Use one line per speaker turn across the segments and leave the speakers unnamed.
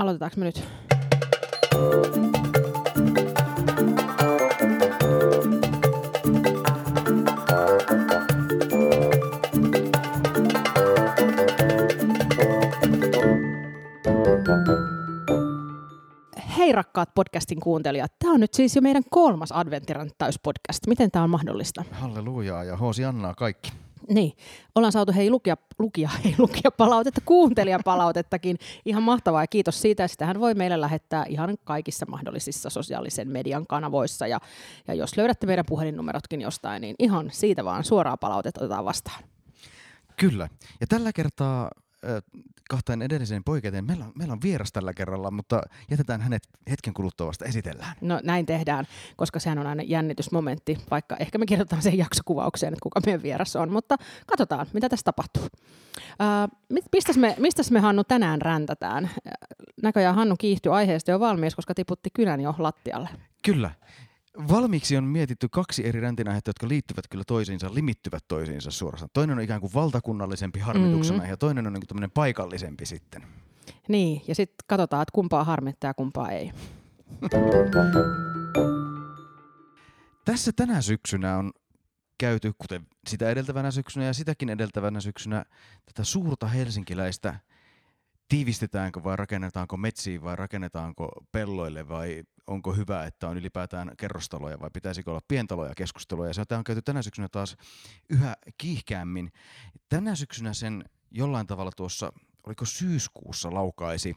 Aloitetaanko me nyt? Hei rakkaat podcastin kuuntelijat, tämä on nyt siis jo meidän kolmas adventtiranttäyspodcast. Miten tämä on mahdollista?
Hallelujaa ja hoosi Annaa kaikki.
Niin, ollaan saatu hei lukia, lukia, hei lukia palautetta, kuuntelijapalautettakin. Ihan mahtavaa ja kiitos siitä. Sitähän voi meille lähettää ihan kaikissa mahdollisissa sosiaalisen median kanavoissa. Ja, ja jos löydätte meidän puhelinnumerotkin jostain, niin ihan siitä vaan suoraa palautetta otetaan vastaan.
Kyllä. Ja tällä kertaa kahteen edelliseen poiketen. Meillä on, meillä on vieras tällä kerralla, mutta jätetään hänet hetken kuluttua vasta esitellään.
No näin tehdään, koska sehän on aina jännitysmomentti, vaikka ehkä me kirjoitetaan sen jaksokuvaukseen, että kuka meidän vieras on, mutta katsotaan, mitä tässä tapahtuu. Äh, mistäs, me, mistäs me Hannu tänään räntätään? Näköjään Hannu kiihtyi aiheesta jo valmiiksi, koska tiputti kynän jo lattialle.
Kyllä. Valmiiksi on mietitty kaksi eri räntinähettä, jotka liittyvät kyllä toisiinsa, limittyvät toisiinsa suorastaan. Toinen on ikään kuin valtakunnallisempi harmituksena mm-hmm. ja toinen on niin tämmöinen paikallisempi sitten.
Niin, ja sitten katsotaan, että kumpaa harmittaa ja kumpaa ei.
Tässä tänä syksynä on käyty, kuten sitä edeltävänä syksynä ja sitäkin edeltävänä syksynä, tätä suurta helsinkiläistä tiivistetäänkö vai rakennetaanko metsiin vai rakennetaanko pelloille vai onko hyvä, että on ylipäätään kerrostaloja vai pitäisikö olla pientaloja keskustelua. Ja se on käyty tänä syksynä taas yhä kiihkeämmin. Tänä syksynä sen jollain tavalla tuossa, oliko syyskuussa laukaisi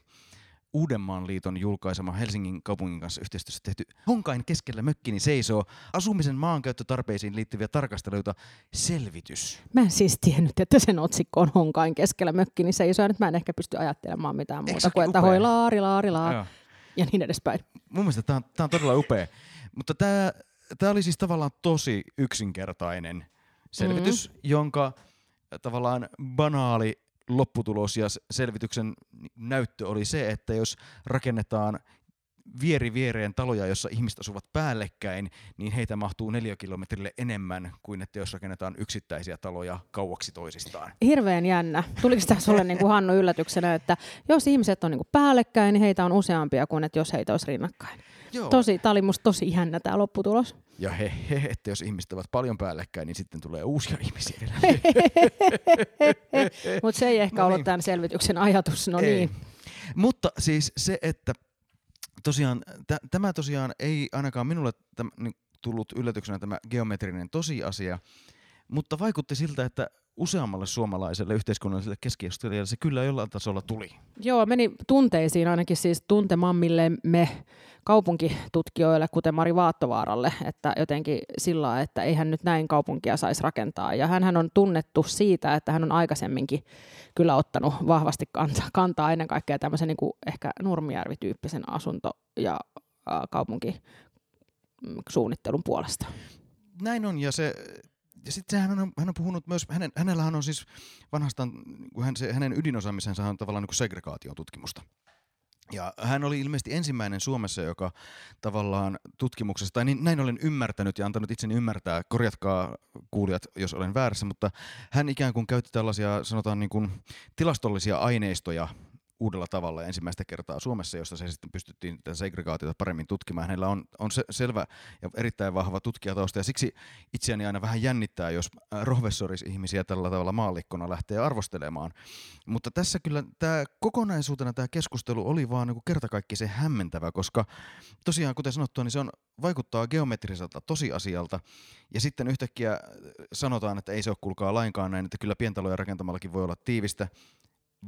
Uudenmaan liiton julkaisema Helsingin kaupungin kanssa yhteistyössä tehty Honkain keskellä mökkini seisoo asumisen maankäyttötarpeisiin liittyviä tarkasteluita selvitys.
Mä en siis tiennyt, että sen otsikko on Honkain keskellä mökkini seisoo. Nyt mä en ehkä pysty ajattelemaan mitään muuta kuin, että hoi laari, laari, laari ja niin edespäin.
Mun mielestä tämä on, tää on todella upea. Mutta tämä oli siis tavallaan tosi yksinkertainen selvitys, mm-hmm. jonka tavallaan banaali lopputulos ja selvityksen näyttö oli se, että jos rakennetaan vieri viereen taloja, jossa ihmiset asuvat päällekkäin, niin heitä mahtuu kilometrille enemmän kuin että jos rakennetaan yksittäisiä taloja kauaksi toisistaan.
Hirveän jännä. Tuliko tässä sulle niin kuin Hannu yllätyksenä, että jos ihmiset on niin kuin päällekkäin, niin heitä on useampia kuin että jos heitä olisi rinnakkain? Joo. Tosi, tämä oli musta tosi jännä tämä lopputulos.
Ja he, he, että jos ihmiset ovat paljon päällekkäin, niin sitten tulee uusia ihmisiä vielä.
Mutta se ei ehkä no ollut niin. tämän selvityksen ajatus, no ei. niin.
Mutta siis se, että tosiaan, t- tämä tosiaan ei ainakaan minulle täm, niin, tullut yllätyksenä tämä geometrinen tosiasia, mutta vaikutti siltä, että useammalle suomalaiselle yhteiskunnalliselle keskiostelijalle se kyllä jollain tasolla tuli.
Joo, meni tunteisiin ainakin siis tuntemammille me kaupunkitutkijoille, kuten Mari Vaattovaaralle, että jotenkin sillä että eihän nyt näin kaupunkia saisi rakentaa. Ja hän on tunnettu siitä, että hän on aikaisemminkin kyllä ottanut vahvasti kantaa, kantaa ennen kaikkea tämmöisen niin kuin ehkä Nurmijärvi-tyyppisen asunto- ja kaupunkisuunnittelun puolesta.
Näin on, ja se ja sitten hän on, hän on puhunut myös, hänen, hänellähän on siis vanhastaan, hän, se, hänen ydinosaamisensa on tavallaan niin segregaation tutkimusta. Ja hän oli ilmeisesti ensimmäinen Suomessa, joka tavallaan tutkimuksesta, tai niin, näin olen ymmärtänyt ja antanut itseni ymmärtää, korjatkaa kuulijat, jos olen väärässä, mutta hän ikään kuin käytti tällaisia, sanotaan niin kuin tilastollisia aineistoja uudella tavalla ensimmäistä kertaa Suomessa, josta se sitten pystyttiin tätä segregaatiota paremmin tutkimaan. Hänellä on, on se, selvä ja erittäin vahva tutkijatausta ja siksi itseäni aina vähän jännittää, jos ihmisiä tällä tavalla maallikkona lähtee arvostelemaan. Mutta tässä kyllä tämä kokonaisuutena tämä keskustelu oli vaan niin kertakaikkisen hämmentävä, koska tosiaan kuten sanottua, niin se on, vaikuttaa geometriselta tosiasialta ja sitten yhtäkkiä sanotaan, että ei se ole kuulkaa lainkaan näin, että kyllä pientaloja rakentamallakin voi olla tiivistä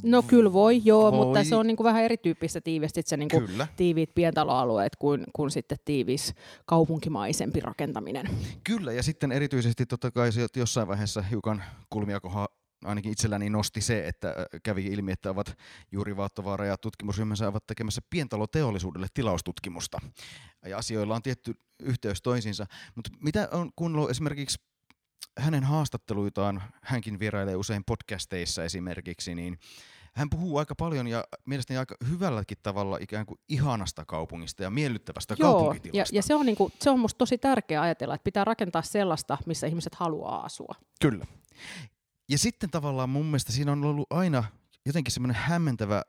No kyllä voi, joo, voi. mutta se on niin kuin vähän erityyppistä tiivisti se niin kuin tiiviit pientaloalueet kuin, kuin sitten tiivis kaupunkimaisempi rakentaminen.
Kyllä, ja sitten erityisesti totta kai jossain vaiheessa hiukan kulmia koha ainakin itselläni nosti se, että kävi ilmi, että ovat juuri Vaattovaara ja tutkimusryhmänsä ovat tekemässä pientaloteollisuudelle tilaustutkimusta. Ja asioilla on tietty yhteys toisiinsa. Mutta mitä on kuunnellut esimerkiksi hänen haastatteluitaan, hänkin vierailee usein podcasteissa esimerkiksi, niin hän puhuu aika paljon ja mielestäni aika hyvälläkin tavalla ikään kuin ihanasta kaupungista ja miellyttävästä Joo, kaupunkitilasta.
Ja, ja se on, niin kuin, se on musta tosi tärkeää ajatella, että pitää rakentaa sellaista, missä ihmiset haluaa asua.
Kyllä. Ja sitten tavallaan mun mielestä siinä on ollut aina jotenkin semmoinen hämmentävä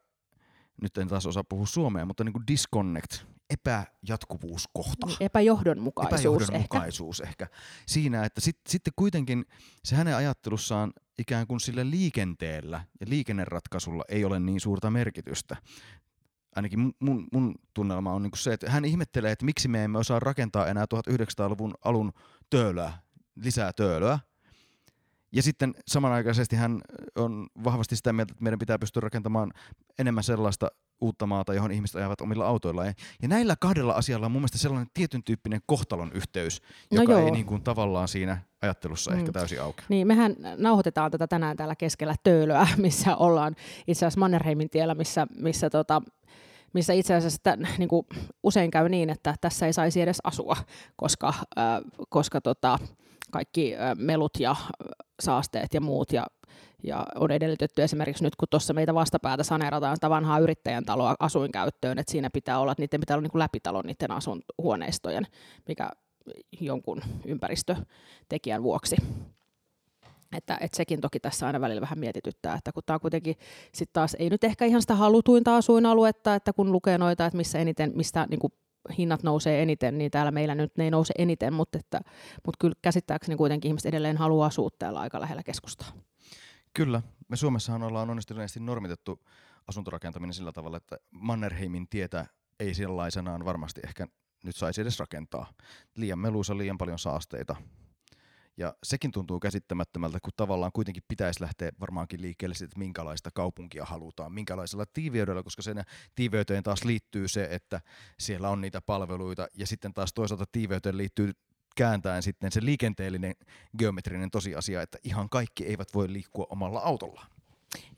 nyt en taas osaa puhua suomea, mutta niin kuin disconnect, epäjatkuvuuskohta.
Niin, epäjohdonmukaisuus,
epäjohdonmukaisuus ehkä. ehkä. Siinä, että sit, sitten kuitenkin se hänen ajattelussaan ikään kuin sillä liikenteellä ja liikenneratkaisulla ei ole niin suurta merkitystä. Ainakin mun, mun tunnelma on niin se, että hän ihmettelee, että miksi me emme osaa rakentaa enää 1900-luvun alun töölöä, lisää töölöä, ja sitten samanaikaisesti hän on vahvasti sitä mieltä, että meidän pitää pystyä rakentamaan enemmän sellaista uutta maata, johon ihmiset ajavat omilla autoillaan. Ja näillä kahdella asialla on mun mielestä sellainen tietyn tyyppinen kohtalon yhteys, no joka joo. ei niin kuin tavallaan siinä ajattelussa mm. ehkä täysin auki.
Niin, mehän nauhoitetaan tätä tänään täällä keskellä töölöä, missä ollaan itse asiassa Mannerheimin tiellä, missä, missä tota, missä itse asiassa tämän, niin kuin usein käy niin, että tässä ei saisi edes asua, koska, äh, koska tota, kaikki äh, melut ja saasteet ja muut ja ja on edellytetty esimerkiksi nyt, kun tuossa meitä vastapäätä saneerataan sitä vanhaa yrittäjän taloa asuinkäyttöön, että siinä pitää olla, että niiden pitää olla niin kuin läpitalon niiden asunhuoneistojen, mikä jonkun ympäristötekijän vuoksi. Että, että sekin toki tässä aina välillä vähän mietityttää, että kun tämä kuitenkin sitten taas ei nyt ehkä ihan sitä halutuinta asuinaluetta, että kun lukee noita, että missä eniten, mistä niin kuin hinnat nousee eniten, niin täällä meillä nyt ne ei nouse eniten, mutta, että, mutta kyllä käsittääkseni kuitenkin ihmiset edelleen haluaa asua täällä aika lähellä keskustaa.
Kyllä. Me Suomessahan ollaan onnistuneesti normitettu asuntorakentaminen sillä tavalla, että Mannerheimin tietä ei sellaisenaan varmasti ehkä nyt saisi edes rakentaa. Liian meluisa, liian paljon saasteita. Ja sekin tuntuu käsittämättömältä, kun tavallaan kuitenkin pitäisi lähteä varmaankin liikkeelle siitä, että minkälaista kaupunkia halutaan, minkälaisella tiiveydellä, koska sen tiiveyteen taas liittyy se, että siellä on niitä palveluita, ja sitten taas toisaalta tiiveyteen liittyy kääntäen sitten se liikenteellinen geometrinen tosiasia, että ihan kaikki eivät voi liikkua omalla autollaan.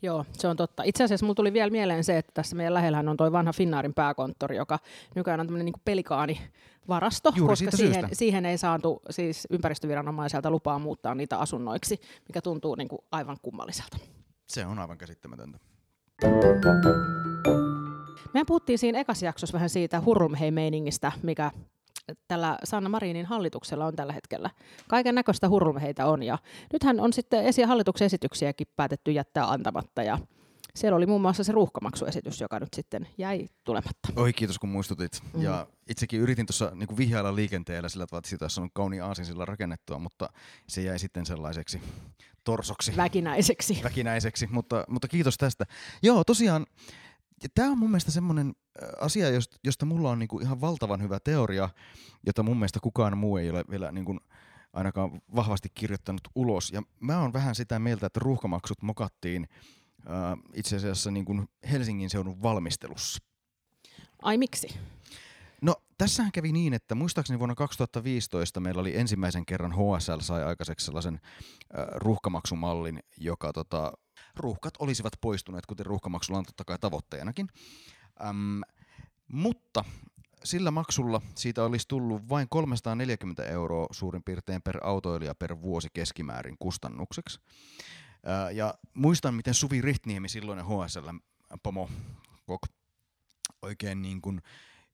Joo, se on totta. Itse asiassa mulla tuli vielä mieleen se, että tässä meidän lähellähän on tuo vanha Finnaarin pääkonttori, joka nykyään on tämmöinen niin pelikaani varasto,
Juuri
koska siihen, siihen ei saatu siis ympäristöviranomaiselta lupaa muuttaa niitä asunnoiksi, mikä tuntuu niin kuin aivan kummalliselta.
Se on aivan käsittämätöntä.
Me puhuttiin siinä ekassa jaksossa vähän siitä hurlumhei-meiningistä, mikä tällä Sanna Marinin hallituksella on tällä hetkellä. Kaiken näköistä hurlumheitä on ja nythän on sitten esi- hallituksen esityksiäkin päätetty jättää antamatta ja siellä oli muun muassa se ruuhkamaksuesitys, joka nyt sitten jäi tulematta.
Oi kiitos kun muistutit. Mm. Ja itsekin yritin tuossa niin vihjailla liikenteellä sillä tavalla, että siitä on kauniin aasin sillä rakennettua, mutta se jäi sitten sellaiseksi torsoksi.
Väkinäiseksi.
Väkinäiseksi, mutta, mutta kiitos tästä. Joo, tosiaan tämä on mun mielestä semmoinen asia, josta mulla on niinku ihan valtavan hyvä teoria, jota mun mielestä kukaan muu ei ole vielä niinku ainakaan vahvasti kirjoittanut ulos. Ja mä oon vähän sitä mieltä, että ruuhkamaksut mokattiin äh, itse asiassa niinku Helsingin seudun valmistelussa.
Ai miksi?
No tässähän kävi niin, että muistaakseni vuonna 2015 meillä oli ensimmäisen kerran HSL sai aikaiseksi sellaisen äh, ruuhkamaksumallin, joka tota, ruuhkat olisivat poistuneet, kuten ruuhkamaksulla on totta kai tavoitteenakin. Äm, mutta sillä maksulla siitä olisi tullut vain 340 euroa suurin piirtein per autoilija per vuosi keskimäärin kustannukseksi. Ää, ja muistan, miten Suvi Rihtniemi, silloinen HSL-pomo, kok, oikein niin kuin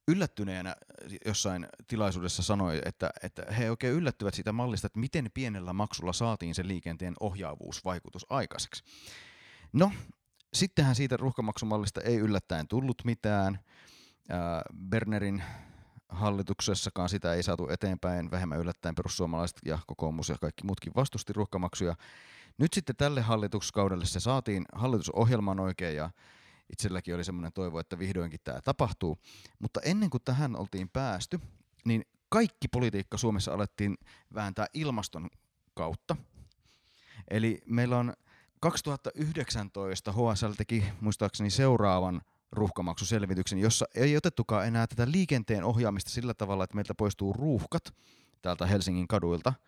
yllättyneenä jossain tilaisuudessa sanoi, että, että he oikein yllättyvät siitä mallista, että miten pienellä maksulla saatiin se liikenteen ohjaavuusvaikutus aikaiseksi. No, sittenhän siitä ruuhkamaksumallista ei yllättäen tullut mitään. Bernerin hallituksessakaan sitä ei saatu eteenpäin. Vähemmän yllättäen perussuomalaiset ja kokoomus ja kaikki muutkin vastusti ruuhkamaksuja. Nyt sitten tälle hallituskaudelle se saatiin hallitusohjelman oikein ja itselläkin oli semmoinen toivo, että vihdoinkin tämä tapahtuu. Mutta ennen kuin tähän oltiin päästy, niin kaikki politiikka Suomessa alettiin vääntää ilmaston kautta. Eli meillä on 2019 HSL teki muistaakseni seuraavan ruuhkamaksuselvityksen, jossa ei otettukaan enää tätä liikenteen ohjaamista sillä tavalla, että meiltä poistuu ruuhkat täältä Helsingin kaduilta –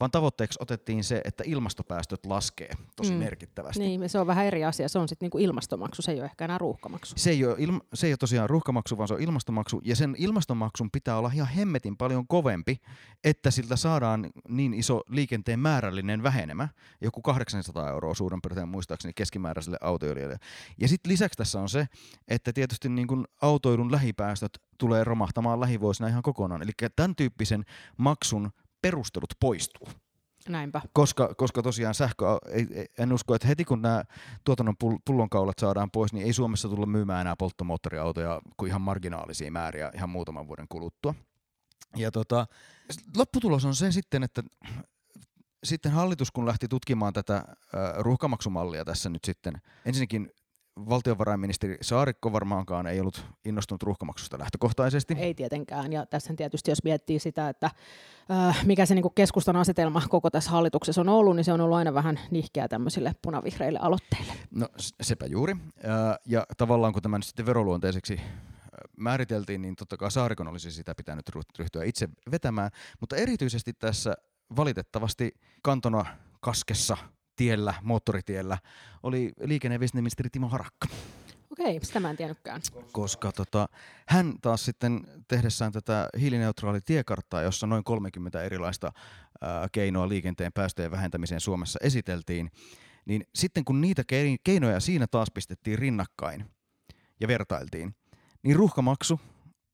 vaan tavoitteeksi otettiin se, että ilmastopäästöt laskee tosi mm. merkittävästi.
Niin, se on vähän eri asia. Se on sitten niinku ilmastomaksu, se ei ole ehkä enää ruuhkamaksu.
Se ei, ole ilma, se ei ole tosiaan ruuhkamaksu, vaan se on ilmastomaksu, ja sen ilmastomaksun pitää olla ihan hemmetin paljon kovempi, että siltä saadaan niin iso liikenteen määrällinen vähenemä, joku 800 euroa suurin piirtein muistaakseni keskimääräiselle autoilijalle. Ja sitten lisäksi tässä on se, että tietysti niin kun autoilun lähipäästöt tulee romahtamaan lähivuosina ihan kokonaan. Eli tämän tyyppisen maksun perustelut poistuu.
Näinpä.
Koska, koska tosiaan sähkö, ei, en usko, että heti kun nämä tuotannon pullonkaulat saadaan pois, niin ei Suomessa tulla myymään enää polttomoottoriautoja kuin ihan marginaalisia määriä ihan muutaman vuoden kuluttua. Ja tota, lopputulos on se sitten, että sitten hallitus, kun lähti tutkimaan tätä äh, ruuhkamaksumallia tässä nyt sitten, ensinnäkin valtiovarainministeri Saarikko varmaankaan ei ollut innostunut ruuhkamaksusta lähtökohtaisesti.
Ei tietenkään, ja tässä tietysti jos miettii sitä, että äh, mikä se niin kuin keskustan asetelma koko tässä hallituksessa on ollut, niin se on ollut aina vähän nihkeä tämmöisille punavihreille aloitteille.
No sepä juuri, äh, ja tavallaan kun tämä nyt sitten veroluonteiseksi määriteltiin, niin totta kai Saarikon olisi sitä pitänyt ryhtyä itse vetämään, mutta erityisesti tässä valitettavasti kantona kaskessa tiellä, moottoritiellä, oli liikenne- ja viestintäministeri Timo Harakka.
Okei, sitä mä en tiennytkään.
Koska tota, hän taas sitten tehdessään tätä hiilineutraali tiekarttaa, jossa noin 30 erilaista ää, keinoa liikenteen päästöjen vähentämiseen Suomessa esiteltiin, niin sitten kun niitä keinoja siinä taas pistettiin rinnakkain ja vertailtiin, niin ruuhkamaksu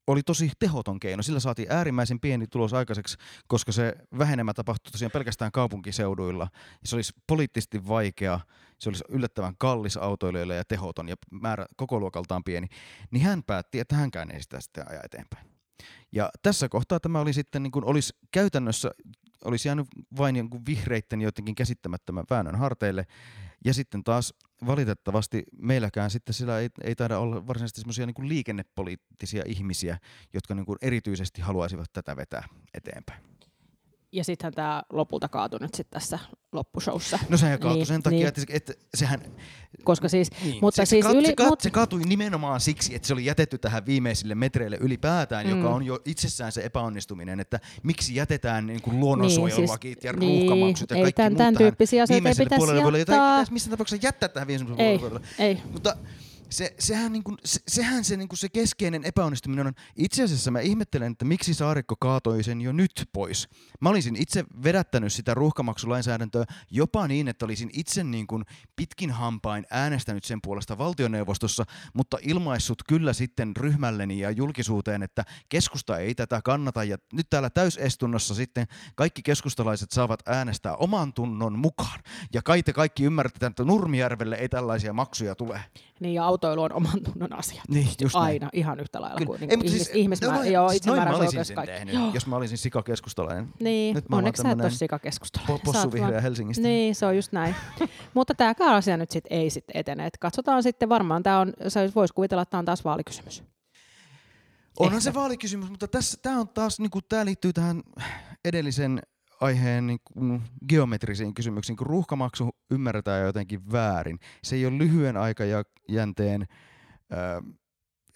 oli tosi tehoton keino. Sillä saatiin äärimmäisen pieni tulos aikaiseksi, koska se vähenemä tapahtui tosiaan pelkästään kaupunkiseuduilla. Se olisi poliittisesti vaikea, se olisi yllättävän kallis autoilijoille ja tehoton ja määrä koko luokaltaan pieni. Niin hän päätti, että hänkään ei sitä sitten aja eteenpäin. Ja tässä kohtaa tämä oli sitten, niin kuin olisi käytännössä, olisi jäänyt vain jonkun vihreitten jotenkin käsittämättömän väännön harteille. Ja sitten taas valitettavasti meilläkään sitten sillä ei, ei taida olla varsinaisesti semmoisia niin liikennepoliittisia ihmisiä, jotka niin kuin erityisesti haluaisivat tätä vetää eteenpäin
ja sittenhän tämä lopulta kaatui nyt sitten tässä loppushowssa.
No sehän kaatui niin, sen takia, niin. että, että sehän...
Koska siis... Niin. Mutta se, siis
se,
yli,
se, mut... se kaatui nimenomaan siksi, että se oli jätetty tähän viimeisille metreille ylipäätään, mm. joka on jo itsessään se epäonnistuminen, että miksi jätetään niin kuin luonnonsuojelulakit niin, siis, ja ruuhkamaksut
niin,
ja kaikki
ei, tämän, tämän tyyppisiä asioita ei pitäisi jättää. Puolelle, jota
ei pitäisi missään tapauksessa jättää tähän viimeiselle
ei, puolelle. Ei.
Mutta se, sehän, niin kuin, se, sehän se, niin kuin se keskeinen epäonnistuminen on. Itse asiassa mä ihmettelen, että miksi Saarikko kaatoi sen jo nyt pois. Mä olisin itse vedättänyt sitä ruuhkamaksulainsäädäntöä jopa niin, että olisin itse niin kuin pitkin hampain äänestänyt sen puolesta valtioneuvostossa, mutta ilmaissut kyllä sitten ryhmälleni ja julkisuuteen, että keskusta ei tätä kannata. Ja nyt täällä täysestunnossa sitten kaikki keskustalaiset saavat äänestää oman tunnon mukaan. Ja kai te kaikki ymmärrätte, että Nurmijärvelle ei tällaisia maksuja tule.
Niin ja autoilu on oman tunnon asia.
Niin, just
Aina,
näin.
ihan yhtä lailla kuin, niin siis, ihmis,
no, joo, itse noin mä olisin sen kaikki. tehnyt, joo. jos mä olisin sikakeskustalainen.
Niin, Nyt onneksi sä et ole sikakeskustalainen.
Possu vihreä Helsingistä.
Niin, se on just näin. Mutta tämä asia nyt sit ei sit etene. Et katsotaan sitten varmaan, tämä on, voisi kuvitella, että tämä on taas vaalikysymys.
Onhan Ehkä. se vaalikysymys, mutta tässä tämä on taas, niin kuin, tämä liittyy tähän edellisen aiheen niin kuin geometrisiin kysymyksiin, kun ruuhkamaksu ymmärretään jotenkin väärin. Se ei ole lyhyen aikajänteen äh,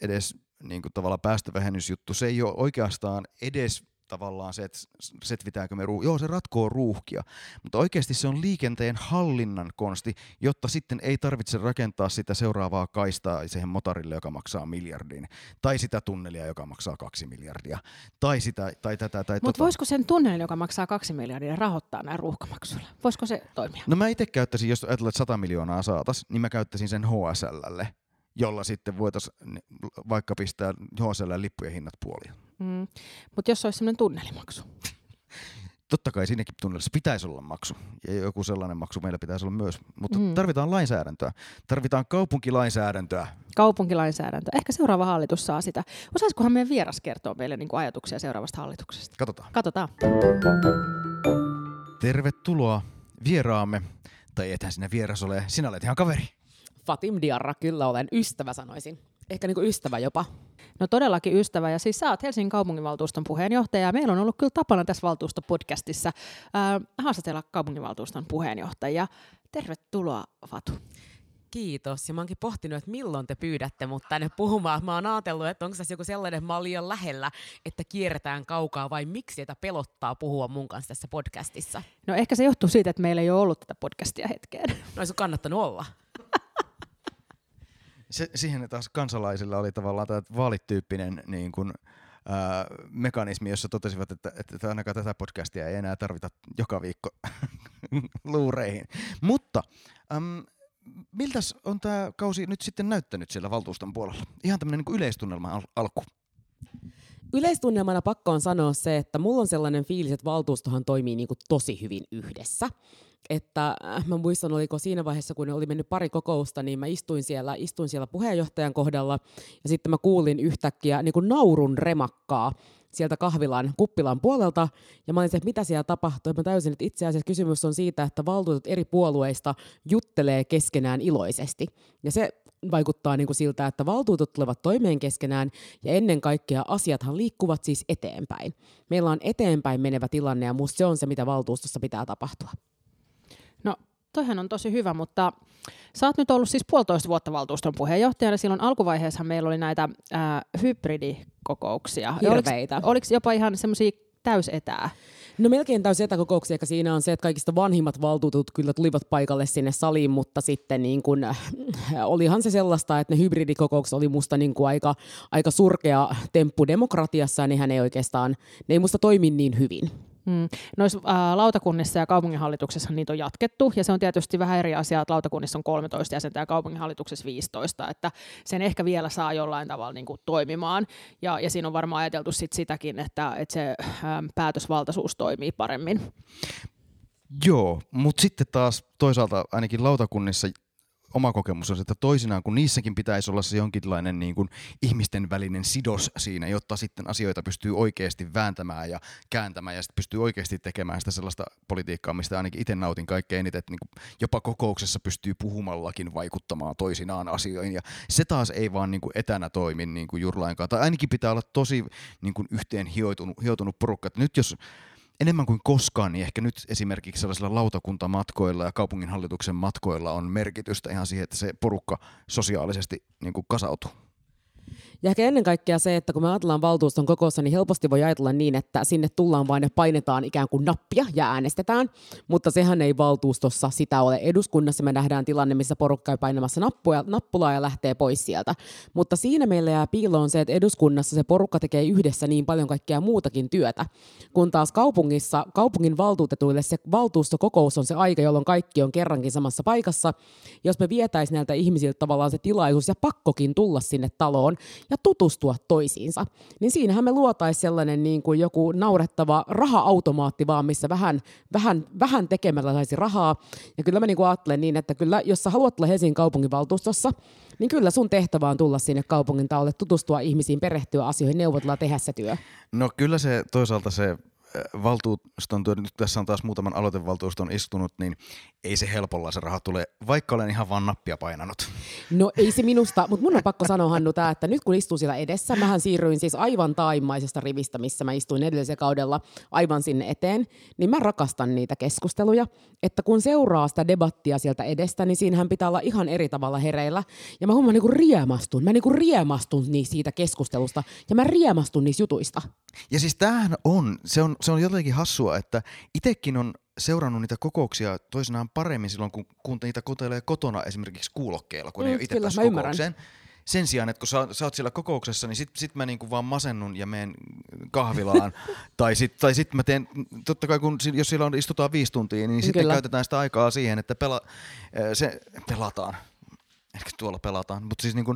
edes niin kuin tavallaan päästövähennysjuttu. Se ei ole oikeastaan edes tavallaan se, että setvitäänkö me ruuhkia. Joo, se ratkoo ruuhkia, mutta oikeasti se on liikenteen hallinnan konsti, jotta sitten ei tarvitse rakentaa sitä seuraavaa kaistaa siihen motorille, joka maksaa miljardin, tai sitä tunnelia, joka maksaa kaksi miljardia, tai sitä, tai tätä, tai
Mutta tota. voisiko sen tunnelin, joka maksaa kaksi miljardia, rahoittaa näin ruuhkamaksuilla? Voisiko se toimia?
No mä itse käyttäisin, jos ajatellaan, että 100 miljoonaa saatas, niin mä käyttäisin sen HSLlle, jolla sitten voitaisiin vaikka pistää HSL lippujen hinnat puoliin.
Mm. Mutta jos olisi sellainen tunnelimaksu?
Totta kai siinäkin tunnelissa pitäisi olla maksu. Ja joku sellainen maksu meillä pitäisi olla myös. Mutta mm. tarvitaan lainsäädäntöä. Tarvitaan kaupunkilainsäädäntöä.
Kaupunkilainsäädäntö. Ehkä seuraava hallitus saa sitä. Osaisikohan meidän vieras kertoa meille niin kuin ajatuksia seuraavasta hallituksesta?
Katsotaan.
Katsotaan.
Tervetuloa vieraamme. Tai ethän sinä vieras ole. Sinä olet ihan kaveri.
Fatim Diarra, kyllä olen ystävä sanoisin. Ehkä niin kuin ystävä jopa.
No todellakin ystävä. Ja siis sä oot Helsingin kaupunginvaltuuston puheenjohtaja. Meillä on ollut kyllä tapana tässä valtuustopodcastissa äh, haastatella kaupunginvaltuuston puheenjohtajia. Tervetuloa Fatu.
Kiitos. Ja mä oonkin pohtinut, että milloin te pyydätte mut tänne puhumaan. Mä oon ajatellut, että onko tässä joku sellainen malli jo lähellä, että kierretään kaukaa vai miksi teitä pelottaa puhua mun kanssa tässä podcastissa?
No ehkä se johtuu siitä, että meillä ei ole ollut tätä podcastia hetkeen.
No olisi kannattanut olla
se, siihen taas kansalaisilla oli tavallaan tämä vaalityyppinen niin kuin, ää, mekanismi, jossa totesivat, että, että ainakaan tätä podcastia ei enää tarvita joka viikko luureihin. Mutta äm, miltäs on tämä kausi nyt sitten näyttänyt siellä valtuuston puolella? Ihan tämmöinen niin yleistunnelma al- alku.
Yleistunnelmana pakko on sanoa se, että mulla on sellainen fiilis, että valtuustohan toimii niin kuin tosi hyvin yhdessä että äh, mä muistan, oliko siinä vaiheessa, kun oli mennyt pari kokousta, niin mä istuin siellä, istuin siellä puheenjohtajan kohdalla ja sitten mä kuulin yhtäkkiä niin kuin naurun remakkaa sieltä kahvilan kuppilan puolelta, ja mä olin se, että mitä siellä tapahtuu. Mä täysin, että itse asiassa kysymys on siitä, että valtuutetut eri puolueista juttelee keskenään iloisesti. Ja se vaikuttaa niin kuin siltä, että valtuutetut tulevat toimeen keskenään, ja ennen kaikkea asiathan liikkuvat siis eteenpäin. Meillä on eteenpäin menevä tilanne, ja musta se on se, mitä valtuustossa pitää tapahtua.
Toihan on tosi hyvä, mutta sä oot nyt ollut siis puolitoista vuotta valtuuston puheenjohtajana. Silloin alkuvaiheessa meillä oli näitä ää, hybridikokouksia.
Hirveitä.
Oliko, oliko jopa ihan semmoisia täysetää?
No melkein täysin etäkokouksia, eikä siinä on se, että kaikista vanhimmat valtuutetut kyllä tulivat paikalle sinne saliin, mutta sitten niin kun, äh, olihan se sellaista, että ne hybridikokoukset oli musta niin kuin aika, aika surkea temppu demokratiassa, ja nehän ei oikeastaan, ne ei musta toimi niin hyvin.
Mm. Noissa äh, lautakunnissa ja kaupunginhallituksessa niitä on jatkettu, ja se on tietysti vähän eri asia, että lautakunnissa on 13 jäsentä ja kaupunginhallituksessa 15, että sen ehkä vielä saa jollain tavalla niin kuin, toimimaan, ja, ja siinä on varmaan ajateltu sit sitäkin, että, että se äh, päätösvaltaisuus toimii paremmin.
Joo, mutta sitten taas toisaalta ainakin lautakunnissa oma kokemus on, että toisinaan, kun niissäkin pitäisi olla se jonkinlainen niin kuin ihmisten välinen sidos siinä, jotta sitten asioita pystyy oikeasti vääntämään ja kääntämään ja sitten pystyy oikeasti tekemään sitä sellaista politiikkaa, mistä ainakin itse nautin kaikkein eniten, että niin kuin jopa kokouksessa pystyy puhumallakin vaikuttamaan toisinaan asioihin. Ja se taas ei vaan niin kuin etänä toimi niin kuin jurlainkaan, tai ainakin pitää olla tosi niin kuin yhteen hioitunut, hioitunut porukka, että nyt jos enemmän kuin koskaan, niin ehkä nyt esimerkiksi sellaisilla lautakuntamatkoilla ja kaupunginhallituksen matkoilla on merkitystä ihan siihen, että se porukka sosiaalisesti niin kuin kasautuu.
Ja ehkä ennen kaikkea se, että kun me ajatellaan valtuuston kokoussa, niin helposti voi ajatella niin, että sinne tullaan vain ja painetaan ikään kuin nappia ja äänestetään, mutta sehän ei valtuustossa sitä ole. Eduskunnassa me nähdään tilanne, missä porukka ei painamassa nappuja, nappulaa ja lähtee pois sieltä. Mutta siinä meillä jää piiloon se, että eduskunnassa se porukka tekee yhdessä niin paljon kaikkea muutakin työtä, kun taas kaupungissa, kaupungin valtuutetuille se valtuustokokous on se aika, jolloin kaikki on kerrankin samassa paikassa. Jos me vietäisiin näiltä ihmisiltä tavallaan se tilaisuus ja pakkokin tulla sinne taloon, ja tutustua toisiinsa. Niin siinähän me luotaisiin sellainen niin kuin joku naurettava raha-automaatti vaan, missä vähän, vähän, vähän tekemällä saisi rahaa. Ja kyllä mä niin kuin ajattelen niin, että kyllä jos sä haluat olla Helsingin kaupunginvaltuustossa, niin kyllä sun tehtävä on tulla sinne kaupungin taolle, tutustua ihmisiin, perehtyä asioihin, neuvotella, tehdä se työ.
No kyllä se toisaalta se valtuuston, nyt tässä on taas muutaman aloitevaltuuston istunut, niin ei se helpolla se raha tule, vaikka olen ihan vaan nappia painanut.
No ei se minusta, mutta mun on pakko sanoa Hannu tää, että nyt kun istuu siellä edessä, mähän siirryin siis aivan taimaisesta rivistä, missä mä istuin edellisellä kaudella aivan sinne eteen, niin mä rakastan niitä keskusteluja, että kun seuraa sitä debattia sieltä edestä, niin siinähän pitää olla ihan eri tavalla hereillä. Ja mä huomaan niinku riemastun, mä niinku riemastun siitä keskustelusta ja mä riemastun niistä jutuista.
Ja siis tämähän on, se on, se on jotenkin hassua, että itsekin on seurannut niitä kokouksia toisinaan paremmin silloin, kun, kun niitä kuuntelee kotona esimerkiksi kuulokkeella, kun mm, ei ole itse päässyt kokoukseen. Ymmärrän. Sen sijaan, että kun sä, sä oot siellä kokouksessa, niin sit, sit mä niinku vaan masennun ja menen kahvilaan. tai sitten tai sit mä teen, totta kai kun, jos siellä on, istutaan viisi tuntia, niin sitten käytetään sitä aikaa siihen, että pela, se, pelataan ehkä tuolla pelataan, mutta siis niin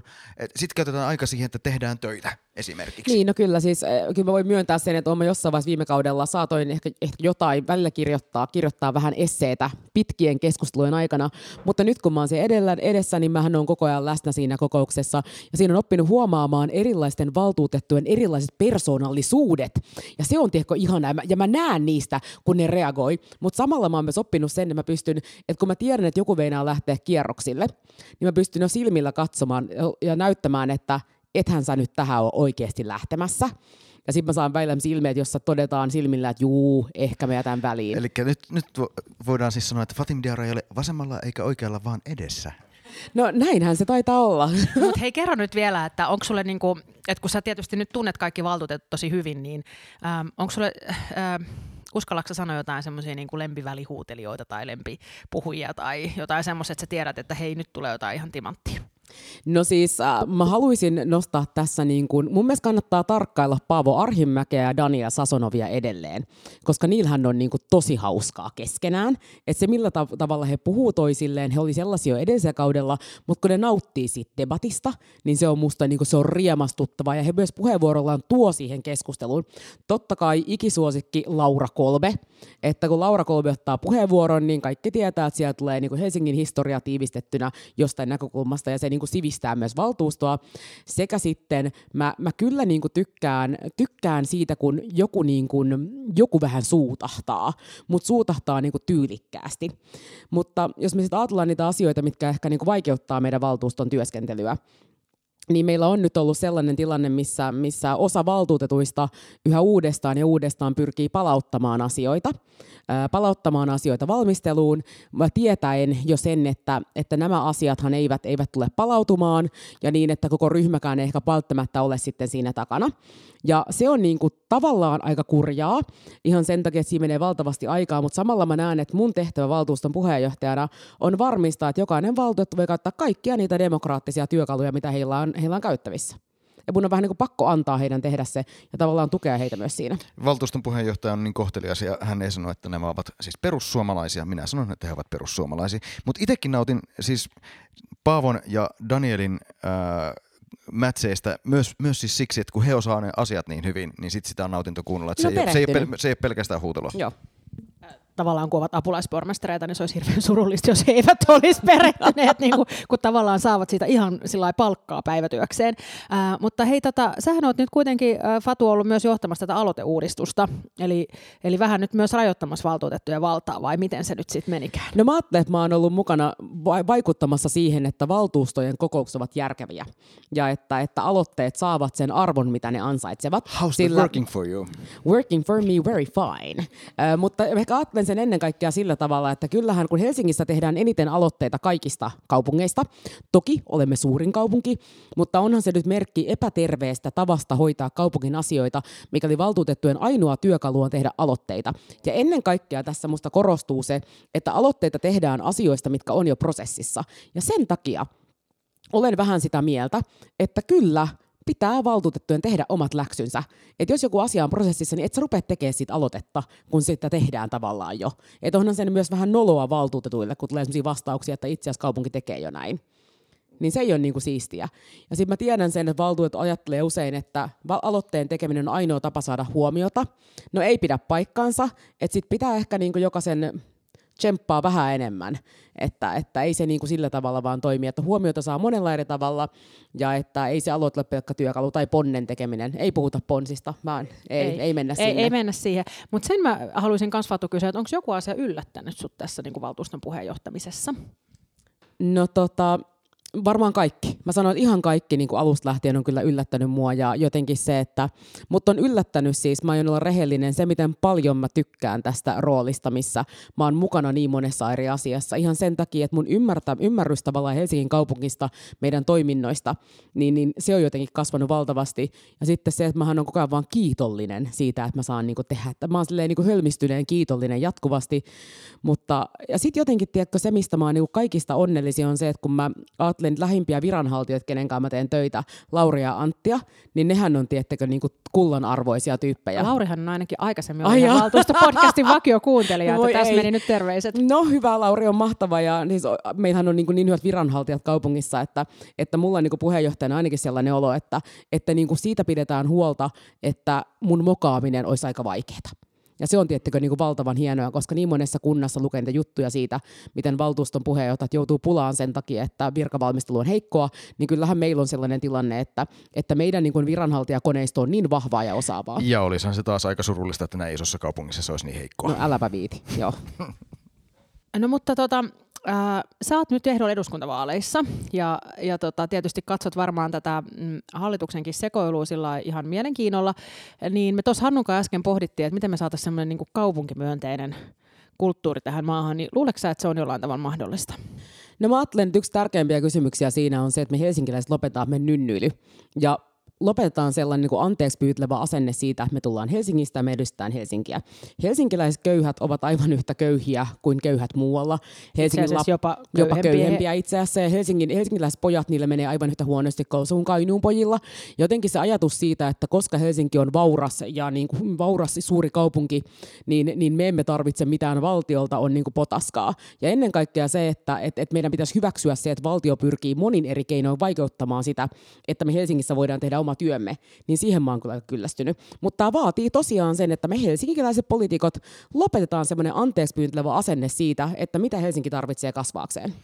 sitten käytetään aika siihen, että tehdään töitä esimerkiksi.
Niin, no kyllä siis, äh, kyllä mä voin myöntää sen, että olen jossain vaiheessa viime kaudella saatoin ehkä, ehkä jotain välillä kirjoittaa, kirjoittaa vähän esseitä pitkien keskustelujen aikana, mutta nyt kun mä oon edellä, edessä, niin mähän on koko ajan läsnä siinä kokouksessa. Ja siinä on oppinut huomaamaan erilaisten valtuutettujen erilaiset persoonallisuudet. Ja se on tiedätkö ihanaa. Ja mä näen niistä, kun ne reagoi, mutta samalla mä oon myös oppinut sen, että mä pystyn, että kun mä tiedän, että joku veinaa lähteä kierroksille, niin mä pystyn jo silmillä katsomaan ja näyttämään, että ethän sä nyt tähän ole oikeasti lähtemässä. Ja sitten mä saan välillä silmeet, jossa todetaan silmillä, että juu, ehkä me jätän väliin.
Eli nyt, nyt voidaan siis sanoa, että Fatim Diarra ei ole vasemmalla eikä oikealla, vaan edessä.
No näinhän se taitaa olla.
Mut hei kerro nyt vielä, että onko sulle niinku, että kun sä tietysti nyt tunnet kaikki valtuutetut tosi hyvin, niin ähm, onko sulle, äh, uskallatko sanoa jotain semmoisia niin lempivälihuutelijoita tai lempipuhujia tai jotain semmoista, että sä tiedät, että hei nyt tulee jotain ihan timanttia?
No siis äh, mä haluaisin nostaa tässä, niin kun, mun mielestä kannattaa tarkkailla Paavo Arhimäkeä ja Dania Sasonovia edelleen, koska niillähän on niin kun, tosi hauskaa keskenään. Että se millä tav- tavalla he puhuu toisilleen, he oli sellaisia jo edellisellä kaudella, mutta kun ne nauttii siitä debatista, niin se on musta niin kun, se on riemastuttavaa ja he myös puheenvuorollaan tuo siihen keskusteluun. Totta kai ikisuosikki Laura Kolbe, että kun Laura Kolbe ottaa puheenvuoron, niin kaikki tietää, että sieltä tulee niin kuin Helsingin historia tiivistettynä jostain näkökulmasta ja se niin kuin sivistää myös valtuustoa. Sekä sitten mä, mä kyllä niin kuin tykkään, tykkään siitä, kun joku, niin kuin, joku vähän suutahtaa, mutta suutahtaa niin kuin tyylikkäästi. Mutta jos me sitten ajatellaan niitä asioita, mitkä ehkä niin kuin vaikeuttaa meidän valtuuston työskentelyä, niin meillä on nyt ollut sellainen tilanne, missä, missä osa valtuutetuista yhä uudestaan ja uudestaan pyrkii palauttamaan asioita, palauttamaan asioita valmisteluun, tietäen jo sen, että, että nämä asiathan eivät, eivät tule palautumaan, ja niin, että koko ryhmäkään ei ehkä välttämättä ole sitten siinä takana. Ja se on niin kuin tavallaan aika kurjaa, ihan sen takia, että siinä menee valtavasti aikaa, mutta samalla mä näen, että mun tehtävä valtuuston puheenjohtajana on varmistaa, että jokainen valtuutettu voi käyttää kaikkia niitä demokraattisia työkaluja, mitä heillä on, heillä on käyttävissä. Ja mun on vähän niin kuin pakko antaa heidän tehdä se ja tavallaan tukea heitä myös siinä.
Valtuuston puheenjohtaja on niin kohtelias ja hän ei sano, että nämä ovat siis perussuomalaisia. Minä sanon, että he ovat perussuomalaisia. Mutta itsekin nautin siis Paavon ja Danielin äh, mätseistä myös, myös siis siksi, että kun he osaa ne asiat niin hyvin, niin sit sitä on nautinto kuunnella. Että
No
se, ei, se, ei,
perehtynyt.
pel- se ei ole pelkästään huutelua.
Joo.
Tavallaan kun ovat apulaispormestareita, niin se olisi hirveän surullista, jos he eivät olisi perehtyneet, niin kuin, kun tavallaan saavat siitä ihan sillä palkkaa päivätyökseen. Ää, mutta hei, tota, sähän olet nyt kuitenkin, ää, Fatu, ollut myös johtamassa tätä aloiteuudistusta, eli, eli vähän nyt myös rajoittamassa valtuutettujen valtaa, vai miten se nyt sitten menikään?
No mä ajattelen, että mä oon ollut mukana vai- vaikuttamassa siihen, että valtuustojen kokoukset ovat järkeviä ja että, että aloitteet saavat sen arvon, mitä ne ansaitsevat.
How's that working for you?
Working for me very fine. Äh, mutta ehkä ajattelen sen ennen kaikkea sillä tavalla, että kyllähän kun Helsingissä tehdään eniten aloitteita kaikista kaupungeista, toki olemme suurin kaupunki, mutta onhan se nyt merkki epäterveestä tavasta hoitaa kaupungin asioita, mikäli valtuutettujen ainoa työkalu on tehdä aloitteita. Ja ennen kaikkea tässä musta korostuu se, että aloitteita tehdään asioista, mitkä on jo prosessissa. Ja sen takia olen vähän sitä mieltä, että kyllä pitää valtuutettujen tehdä omat läksynsä. Että jos joku asia on prosessissa, niin et sä rupea tekemään siitä aloitetta, kun sitä tehdään tavallaan jo. Että onhan sen myös vähän noloa valtuutetuille, kun tulee sellaisia vastauksia, että itse asiassa kaupunki tekee jo näin. Niin se ei ole niinku siistiä. Ja sitten mä tiedän sen, että valtuutetut ajattelee usein, että aloitteen tekeminen on ainoa tapa saada huomiota. No ei pidä paikkaansa, että sit pitää ehkä niinku jokaisen tsemppaa vähän enemmän, että, että ei se niin kuin sillä tavalla vaan toimi, että huomiota saa monella eri tavalla ja että ei se aloite ole pelkkä työkalu tai ponnen tekeminen. Ei puhuta ponsista, vaan ei, ei, ei mennä
ei,
sinne.
Ei mennä siihen. Mutta sen mä haluaisin myös Fatu kysyä, että onko joku asia yllättänyt sut tässä niin kuin valtuuston puheenjohtamisessa?
No tota, varmaan kaikki. Mä sanon, että ihan kaikki niin kuin alusta lähtien on kyllä yllättänyt mua ja jotenkin se, että mutta on yllättänyt siis, mä aion olla rehellinen, se miten paljon mä tykkään tästä roolista, missä mä oon mukana niin monessa eri asiassa. Ihan sen takia, että mun ymmärtä, ymmärrys tavallaan Helsingin kaupungista, meidän toiminnoista, niin, niin se on jotenkin kasvanut valtavasti. Ja sitten se, että mähän on koko ajan vaan kiitollinen siitä, että mä saan niin kuin tehdä, että mä oon silleen niin kuin hölmistyneen kiitollinen jatkuvasti. Mutta, ja sitten jotenkin, tiedätkö, se, mistä mä oon niin kuin kaikista onnellisin on se, että kun mä ajattelen niitä lähimpiä viranhaltijoita, kenen kanssa mä teen töitä, Lauri ja Anttia, niin nehän on, tiettäkö, niin kuin kullanarvoisia tyyppejä.
Laurihan on ainakin aikaisemmin
Ai
ollut ihan
jaa.
valtuustopodcastin vakiokuuntelija, että tässä
ei.
meni nyt terveiset.
No hyvä, Lauri on mahtava ja siis, meillähän on niin, niin hyvät viranhaltijat kaupungissa, että, että mulla on niin puheenjohtajana ainakin sellainen olo, että, että niin siitä pidetään huolta, että mun mokaaminen olisi aika vaikeaa. Ja se on tiettikö niin valtavan hienoa, koska niin monessa kunnassa lukee niitä juttuja siitä, miten valtuuston puheenjohtajat joutuu pulaan sen takia, että virkavalmistelu on heikkoa, niin kyllähän meillä on sellainen tilanne, että, että meidän niin viranhaltijakoneisto on niin vahvaa ja osaavaa.
Ja olisihan se taas aika surullista, että näin isossa kaupungissa se olisi niin heikkoa.
No äläpä viiti, joo.
No mutta tota, äh, sä oot nyt ehdolla eduskuntavaaleissa ja, ja tota, tietysti katsot varmaan tätä mm, hallituksenkin sekoilua sillä ihan mielenkiinnolla. Niin me tuossa Hannun äsken pohdittiin, että miten me saataisiin semmoinen niin kaupunkimyönteinen kulttuuri tähän maahan, niin luuletko sä, että se on jollain tavalla mahdollista?
No mä ajattelen, että yksi tärkeimpiä kysymyksiä siinä on se, että me helsinkiläiset lopetaan me nynnyily. Ja lopetetaan sellainen niin kuin anteeksi pyytelevä asenne siitä, että me tullaan Helsingistä ja me edustetään Helsinkiä. Helsinkiläiset köyhät ovat aivan yhtä köyhiä kuin köyhät muualla.
Helsingin lap-
jopa, jopa köyhempiä itse asiassa. Ja Helsingin, helsinkiläiset pojat, niille menee aivan yhtä huonosti kuin Kainuun pojilla. Jotenkin se ajatus siitä, että koska Helsinki on vauras ja niin kuin vauras suuri kaupunki, niin, niin me emme tarvitse mitään valtiolta, on niin kuin potaskaa. Ja ennen kaikkea se, että et, et meidän pitäisi hyväksyä se, että valtio pyrkii monin eri keinoin vaikeuttamaan sitä, että me Helsingissä voidaan tehdä oma työmme, niin siihen mä oon kyllä kyllästynyt. Mutta tämä vaatii tosiaan sen, että me helsinkiläiset poliitikot lopetetaan semmoinen anteeksi asenne siitä, että mitä Helsinki tarvitsee kasvaakseen.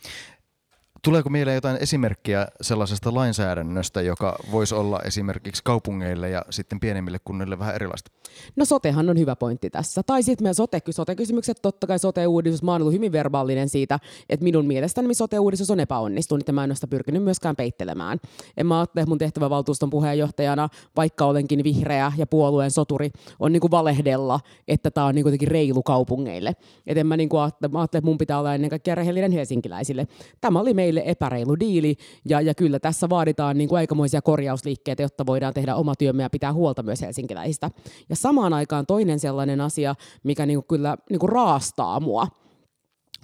Tuleeko mieleen jotain esimerkkiä sellaisesta lainsäädännöstä, joka voisi olla esimerkiksi kaupungeille ja sitten pienemmille kunnille vähän erilaista?
No sotehan on hyvä pointti tässä. Tai sitten meidän sote, sote-kysymykset, totta kai sote-uudistus, mä oon ollut hyvin verbaalinen siitä, että minun mielestäni sote-uudistus on epäonnistunut ja mä en ole sitä pyrkinyt myöskään peittelemään. En mä ajattele mun tehtävä valtuuston puheenjohtajana, vaikka olenkin vihreä ja puolueen soturi, on niinku valehdella, että tämä on niinku jotenkin reilu kaupungeille. Et en mä, niinku ajattele, mä ajattele, että mun pitää olla ennen kaikkea rehellinen helsinkiläisille. Tämä oli meille meille epäreilu diili, ja, ja kyllä tässä vaaditaan niin kuin aikamoisia korjausliikkeitä, jotta voidaan tehdä oma työmme ja pitää huolta myös helsinkiläisistä. Ja samaan aikaan toinen sellainen asia, mikä niin kuin kyllä niin kuin raastaa mua,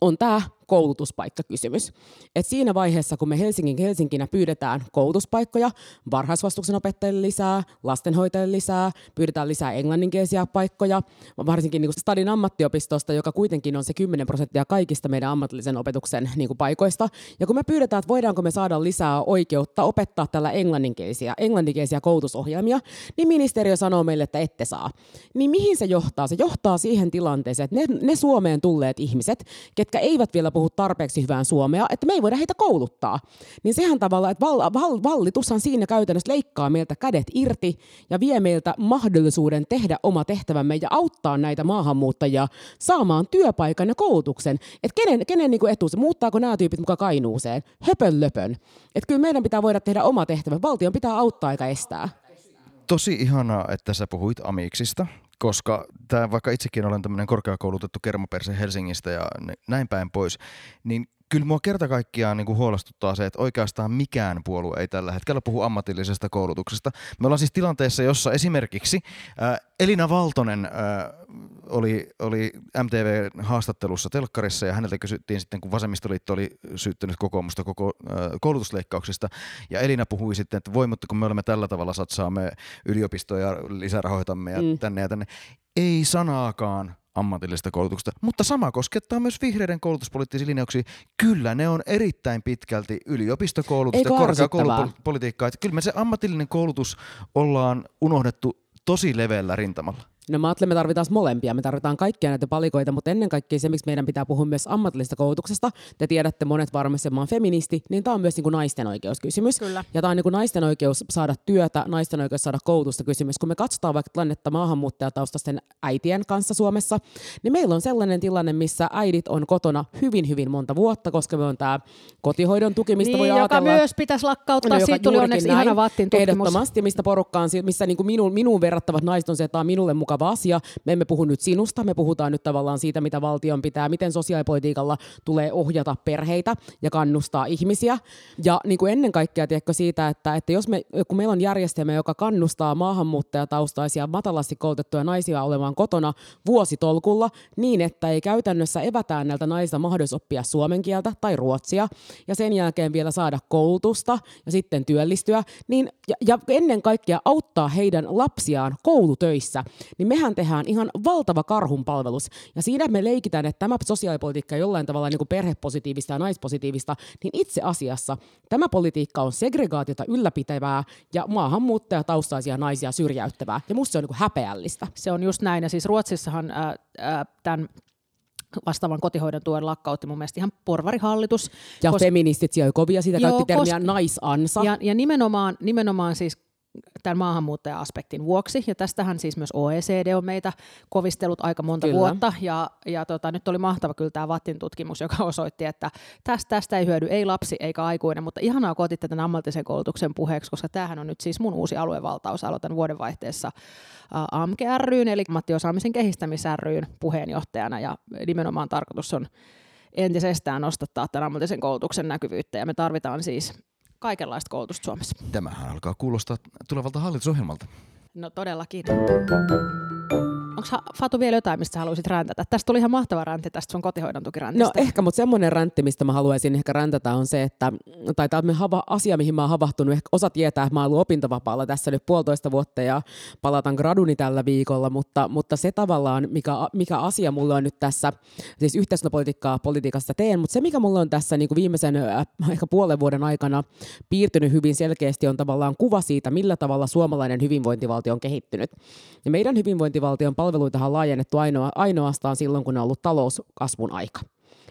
on tämä koulutuspaikkakysymys. Et siinä vaiheessa, kun me Helsingin Helsinkinä pyydetään koulutuspaikkoja, varhaisvastuksen opettajille lisää, lastenhoitajille lisää, pyydetään lisää englanninkielisiä paikkoja, varsinkin niin kuin Stadin ammattiopistosta, joka kuitenkin on se 10 prosenttia kaikista meidän ammatillisen opetuksen niin kuin paikoista. Ja kun me pyydetään, että voidaanko me saada lisää oikeutta opettaa tällä englanninkielisiä, englanninkielisiä koulutusohjelmia, niin ministeriö sanoo meille, että ette saa. Niin mihin se johtaa? Se johtaa siihen tilanteeseen, että ne, ne Suomeen tulleet ihmiset, ketkä eivät vielä puhu tarpeeksi hyvää suomea, että me ei voida heitä kouluttaa. Niin sehän tavalla, että val, val, vallitushan siinä käytännössä leikkaa meiltä kädet irti ja vie meiltä mahdollisuuden tehdä oma tehtävämme ja auttaa näitä maahanmuuttajia saamaan työpaikan ja koulutuksen. Että kenen, kenen niin etu se, muuttaako nämä tyypit mukaan kainuuseen? Höpön löpön. Että kyllä meidän pitää voida tehdä oma tehtävä. Valtion pitää auttaa eikä estää
tosi ihanaa, että sä puhuit amiksista, koska tämä, vaikka itsekin olen tämmöinen korkeakoulutettu kermaperse Helsingistä ja näin päin pois, niin kyllä mua kerta kaikkiaan niin kuin huolestuttaa se, että oikeastaan mikään puolue ei tällä hetkellä puhu ammatillisesta koulutuksesta. Me ollaan siis tilanteessa, jossa esimerkiksi äh, Elina Valtonen äh, oli, oli MTV-haastattelussa telkkarissa ja häneltä kysyttiin sitten, kun vasemmistoliitto oli syyttänyt kokoomusta koko äh, koulutusleikkauksista. Ja Elina puhui sitten, että voi, mutta kun me olemme tällä tavalla satsaamme yliopistoja, lisärahoitamme ja mm. tänne ja tänne. Ei sanaakaan ammatillista koulutuksesta. Mutta sama koskettaa myös vihreiden koulutuspoliittisia linjauksia. Kyllä ne on erittäin pitkälti yliopistokoulutusta, korkeakoulupolitiikkaa. Kyllä me se ammatillinen koulutus ollaan unohdettu tosi leveällä rintamalla.
No mä ajattelen, me tarvitaan molempia. Me tarvitaan kaikkia näitä palikoita, mutta ennen kaikkea se, miksi meidän pitää puhua myös ammatillisesta koulutuksesta. Te tiedätte monet varmasti, että mä oon feministi, niin tämä on myös niin kuin naisten oikeuskysymys.
Kyllä.
Ja tämä on niin kuin naisten oikeus saada työtä, naisten oikeus saada koulutusta kysymys. Kun me katsotaan vaikka tilannetta maahanmuuttajataustaisten äitien kanssa Suomessa, niin meillä on sellainen tilanne, missä äidit on kotona hyvin, hyvin monta vuotta, koska me on tämä kotihoidon tuki, mistä
niin,
voi
joka
ajatella.
myös pitäisi lakkauttaa. No, Siitä tuli onneksi näin, ihana Vattin tutkimus.
Ehdottomasti, mistä porukkaan, missä niin kuin minuun, minuun verrattavat naiset on se, että tämä on minulle mukaan vakava asia. Me emme puhu nyt sinusta, me puhutaan nyt tavallaan siitä, mitä valtion pitää, miten sosiaalipolitiikalla tulee ohjata perheitä ja kannustaa ihmisiä. Ja niin kuin ennen kaikkea tiedätkö siitä, että, että jos me, kun meillä on järjestelmä, joka kannustaa maahanmuuttajataustaisia matalasti koulutettuja naisia olemaan kotona vuositolkulla niin, että ei käytännössä evätään näiltä naista mahdollisuus oppia suomen kieltä tai ruotsia ja sen jälkeen vielä saada koulutusta ja sitten työllistyä, niin, ja, ja ennen kaikkea auttaa heidän lapsiaan koulutöissä, niin mehän tehdään ihan valtava karhunpalvelus. Ja siinä me leikitään, että tämä sosiaalipolitiikka on jollain tavalla niin kuin perhepositiivista ja naispositiivista, niin itse asiassa tämä politiikka on segregaatiota ylläpitävää ja maahanmuuttajataustaisia naisia syrjäyttävää. Ja musta se on niin kuin häpeällistä.
Se on just näin. Ja siis Ruotsissahan äh, äh, tämän vastaavan kotihoidon tuen lakkautti mun mielestä ihan porvarihallitus.
Ja koska, feministit siellä kovia, siitä käytti termiä koska, naisansa.
Ja, ja nimenomaan, nimenomaan siis tämän maahanmuuttaja-aspektin vuoksi. Ja tästähän siis myös OECD on meitä kovistellut aika monta kyllä. vuotta. Ja, ja tota, nyt oli mahtava kyllä tämä Vattin tutkimus, joka osoitti, että tästä, tästä ei hyödy ei lapsi eikä aikuinen. Mutta ihanaa, kun otitte tämän ammatillisen koulutuksen puheeksi, koska tämähän on nyt siis mun uusi aluevaltaus. Aloitan vuodenvaihteessa AMK ryn, eli ammattiosaamisen kehittämis ryn puheenjohtajana. Ja nimenomaan tarkoitus on entisestään nostattaa tämän ammatillisen koulutuksen näkyvyyttä. Ja me tarvitaan siis kaikenlaista koulutusta Suomessa.
Tämähän alkaa kuulostaa tulevalta hallitusohjelmalta.
No todellakin. Onko Fatu vielä jotain, mistä haluaisit räntätä? Tästä tuli ihan mahtava räntti tästä sun kotihoidon tukiräntistä.
No ehkä, mutta semmoinen räntti, mistä mä haluaisin ehkä räntätä on se, että, tai tämä on hava, asia, mihin mä oon havahtunut, ehkä osa tietää, että mä oon ollut opintovapaalla tässä nyt puolitoista vuotta ja palataan graduni tällä viikolla, mutta, mutta se tavallaan, mikä, mikä asia mulla on nyt tässä, siis yhteiskuntapolitiikkaa politiikasta teen, mutta se mikä mulla on tässä niin kuin viimeisen äh, ehkä puolen vuoden aikana piirtynyt hyvin selkeästi on tavallaan kuva siitä, millä tavalla suomalainen hyvinvointivaltio on kehittynyt. Ja meidän hyvinvointivaltion palveluita on laajennettu ainoa, ainoastaan silloin, kun on ollut talouskasvun aika.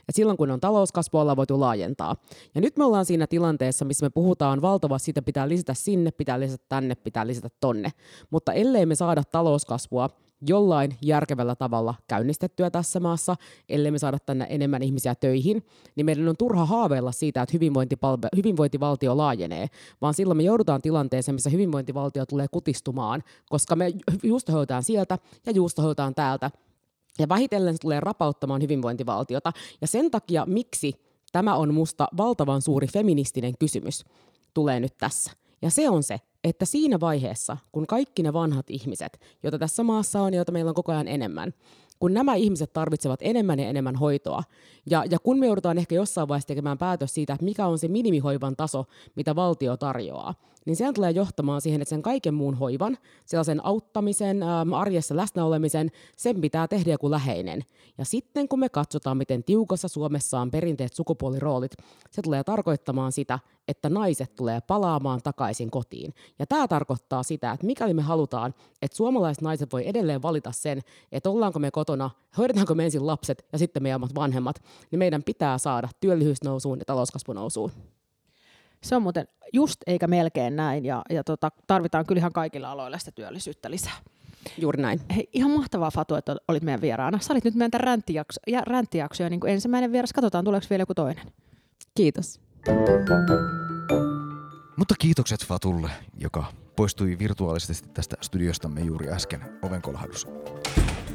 Ja silloin, kun on talouskasvua, ollaan voitu laajentaa. Ja nyt me ollaan siinä tilanteessa, missä me puhutaan valtavasti, siitä pitää lisätä sinne, pitää lisätä tänne, pitää lisätä tonne. Mutta ellei me saada talouskasvua jollain järkevällä tavalla käynnistettyä tässä maassa, ellei me saada tänne enemmän ihmisiä töihin, niin meidän on turha haaveilla siitä, että hyvinvointivaltio laajenee, vaan silloin me joudutaan tilanteeseen, missä hyvinvointivaltio tulee kutistumaan, koska me juustohoitaan sieltä ja juustohoitaan täältä, ja vähitellen se tulee rapauttamaan hyvinvointivaltiota. Ja sen takia, miksi tämä on musta valtavan suuri feministinen kysymys, tulee nyt tässä. Ja se on se, että siinä vaiheessa, kun kaikki ne vanhat ihmiset, joita tässä maassa on ja joita meillä on koko ajan enemmän, kun nämä ihmiset tarvitsevat enemmän ja enemmän hoitoa, ja, ja kun me joudutaan ehkä jossain vaiheessa tekemään päätös siitä, että mikä on se minimihoivan taso, mitä valtio tarjoaa, niin se tulee johtamaan siihen, että sen kaiken muun hoivan, sellaisen auttamisen, äm, arjessa läsnäolemisen, sen pitää tehdä joku läheinen. Ja sitten kun me katsotaan, miten tiukassa Suomessa on perinteet sukupuoliroolit, se tulee tarkoittamaan sitä, että naiset tulee palaamaan takaisin kotiin. Ja tämä tarkoittaa sitä, että mikäli me halutaan, että suomalaiset naiset voi edelleen valita sen, että ollaanko me kotona, hoidetaanko me ensin lapset ja sitten meidän omat vanhemmat, niin meidän pitää saada työllisyys nousuun ja talouskasvu nousuun.
Se on muuten just eikä melkein näin, ja, ja tota, tarvitaan kyllä ihan kaikilla aloilla sitä työllisyyttä lisää.
Juuri näin.
Hei, ihan mahtavaa Fatu, että olit meidän vieraana. Sä olit nyt meidän ränttijakso, ja ränttijaksoja niin kuin ensimmäinen vieras. Katsotaan, tuleeko vielä joku toinen.
Kiitos.
Mutta kiitokset Fatulle, joka poistui virtuaalisesti tästä studiostamme juuri äsken ovenkolahdussa.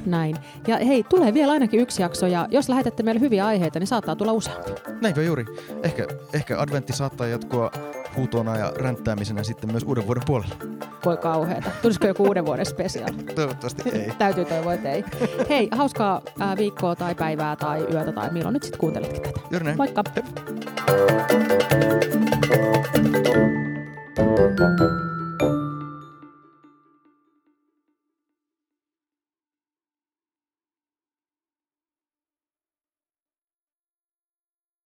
Näin. Ja hei, tulee vielä ainakin yksi jakso, ja jos lähetätte meille hyviä aiheita, niin saattaa tulla useampi.
Näinkö juuri? Ehkä, ehkä adventti saattaa jatkua huutona ja ränttäämisenä sitten myös uuden vuoden puolella.
Voi kauheeta. Tulisiko joku uuden vuoden spesiaali?
Toivottavasti ei.
Täytyy toivoa, että ei. Hei, hauskaa ää, viikkoa tai päivää tai yötä tai milloin nyt sitten kuunteletkin tätä.
Juuri näin.
Moikka!
Hep.